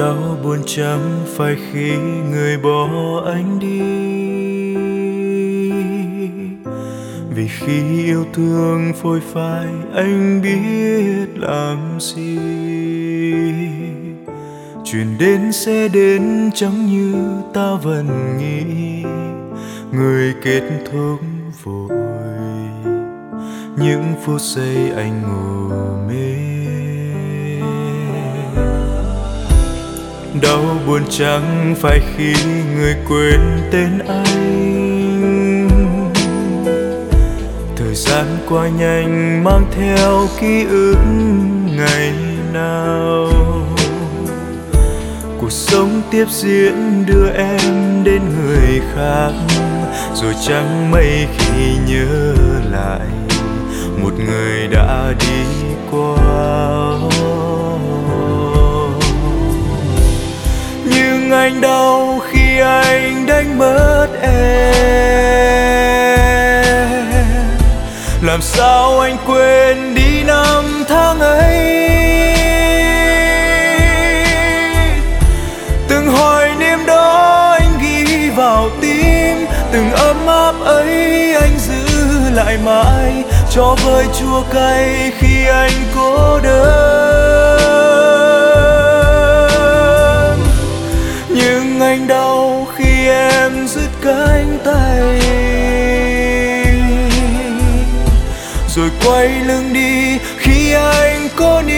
đau buồn chẳng phải khi người bỏ anh đi. Vì khi yêu thương phôi phai, anh biết làm gì. Chuyện đến sẽ đến, chẳng như ta vẫn nghĩ. Người kết thúc vội, những phút giây anh ngủ mê. Đau buồn chẳng phải khi người quên tên anh. Thời gian qua nhanh mang theo ký ức ngày nào. Cuộc sống tiếp diễn đưa em đến người khác, rồi chẳng mấy khi nhớ lại một người đã đi qua. Nhưng anh đau khi anh đánh mất em? Làm sao anh quên đi năm tháng ấy? Từng hoài niệm đó anh ghi vào tim, từng ấm áp ấy anh giữ lại mãi cho vơi chua cay khi anh cô đơn. Anh đau khi em dứt cánh tay. Rồi quay lưng đi khi anh có níu.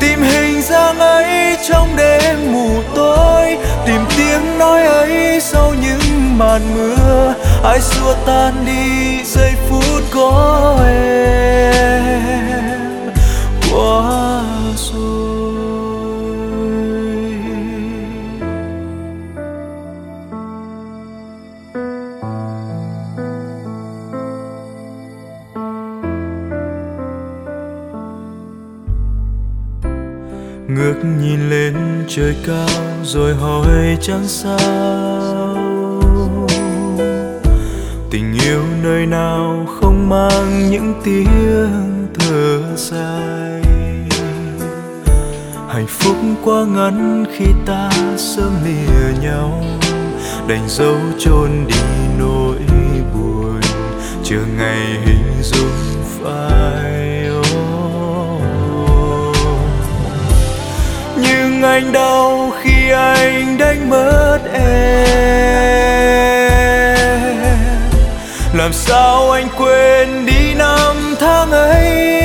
Tìm hình dáng ấy trong đêm mù tối. Tìm tiếng nói ấy sau những màn mưa. Ai xua tan đi giây phút có em. Qua rồi ngước nhìn lên trời cao rồi hỏi chẳng sao. Tình yêu nơi nào không mang những tiếng thở dài. Hạnh phúc quá ngắn khi ta sớm lìa nhau, đành dấu chôn đi nỗi buồn, chờ ngày hình dung phai. Anh đau khi anh đánh mất em. Làm sao anh quên đi năm tháng ấy?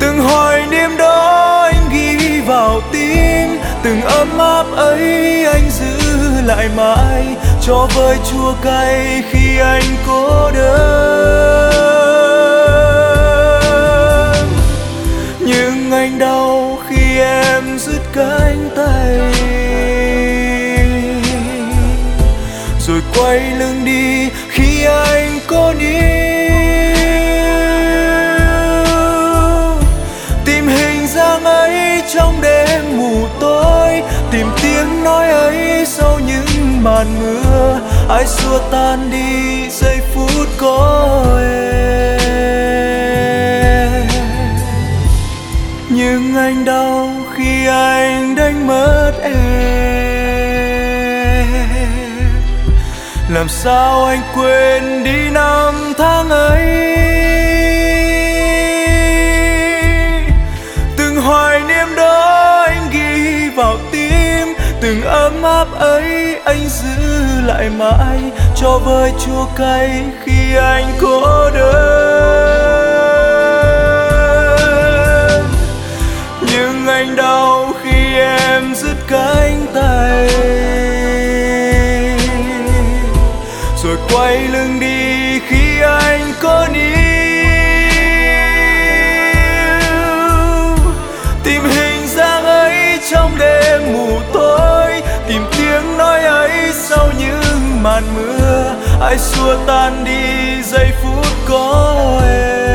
Từng hoài đêm đó anh ghi vào tim. Từng ấm áp ấy anh giữ lại mãi. Cho vơi chua cay khi anh cô đơn cánh tay. Rồi quay lưng đi khi anh có níu. Tìm hình dáng ấy trong đêm mù tối. Tìm tiếng nói ấy sau những màn mưa. Ai xua tan đi giây phút có em? Anh đau khi anh đánh mất em. Làm sao anh quên đi năm tháng ấy? Từng hoài niệm đó anh ghi vào tim. Từng ấm áp ấy anh giữ lại mãi cho vơi chua cay khi anh cô đơn rồi quay lưng đi khi anh có níu. Tìm hình dáng ấy trong đêm mù tối, tìm tiếng nói ấy sau những màn mưa. Ai xua tan đi giây phút có em?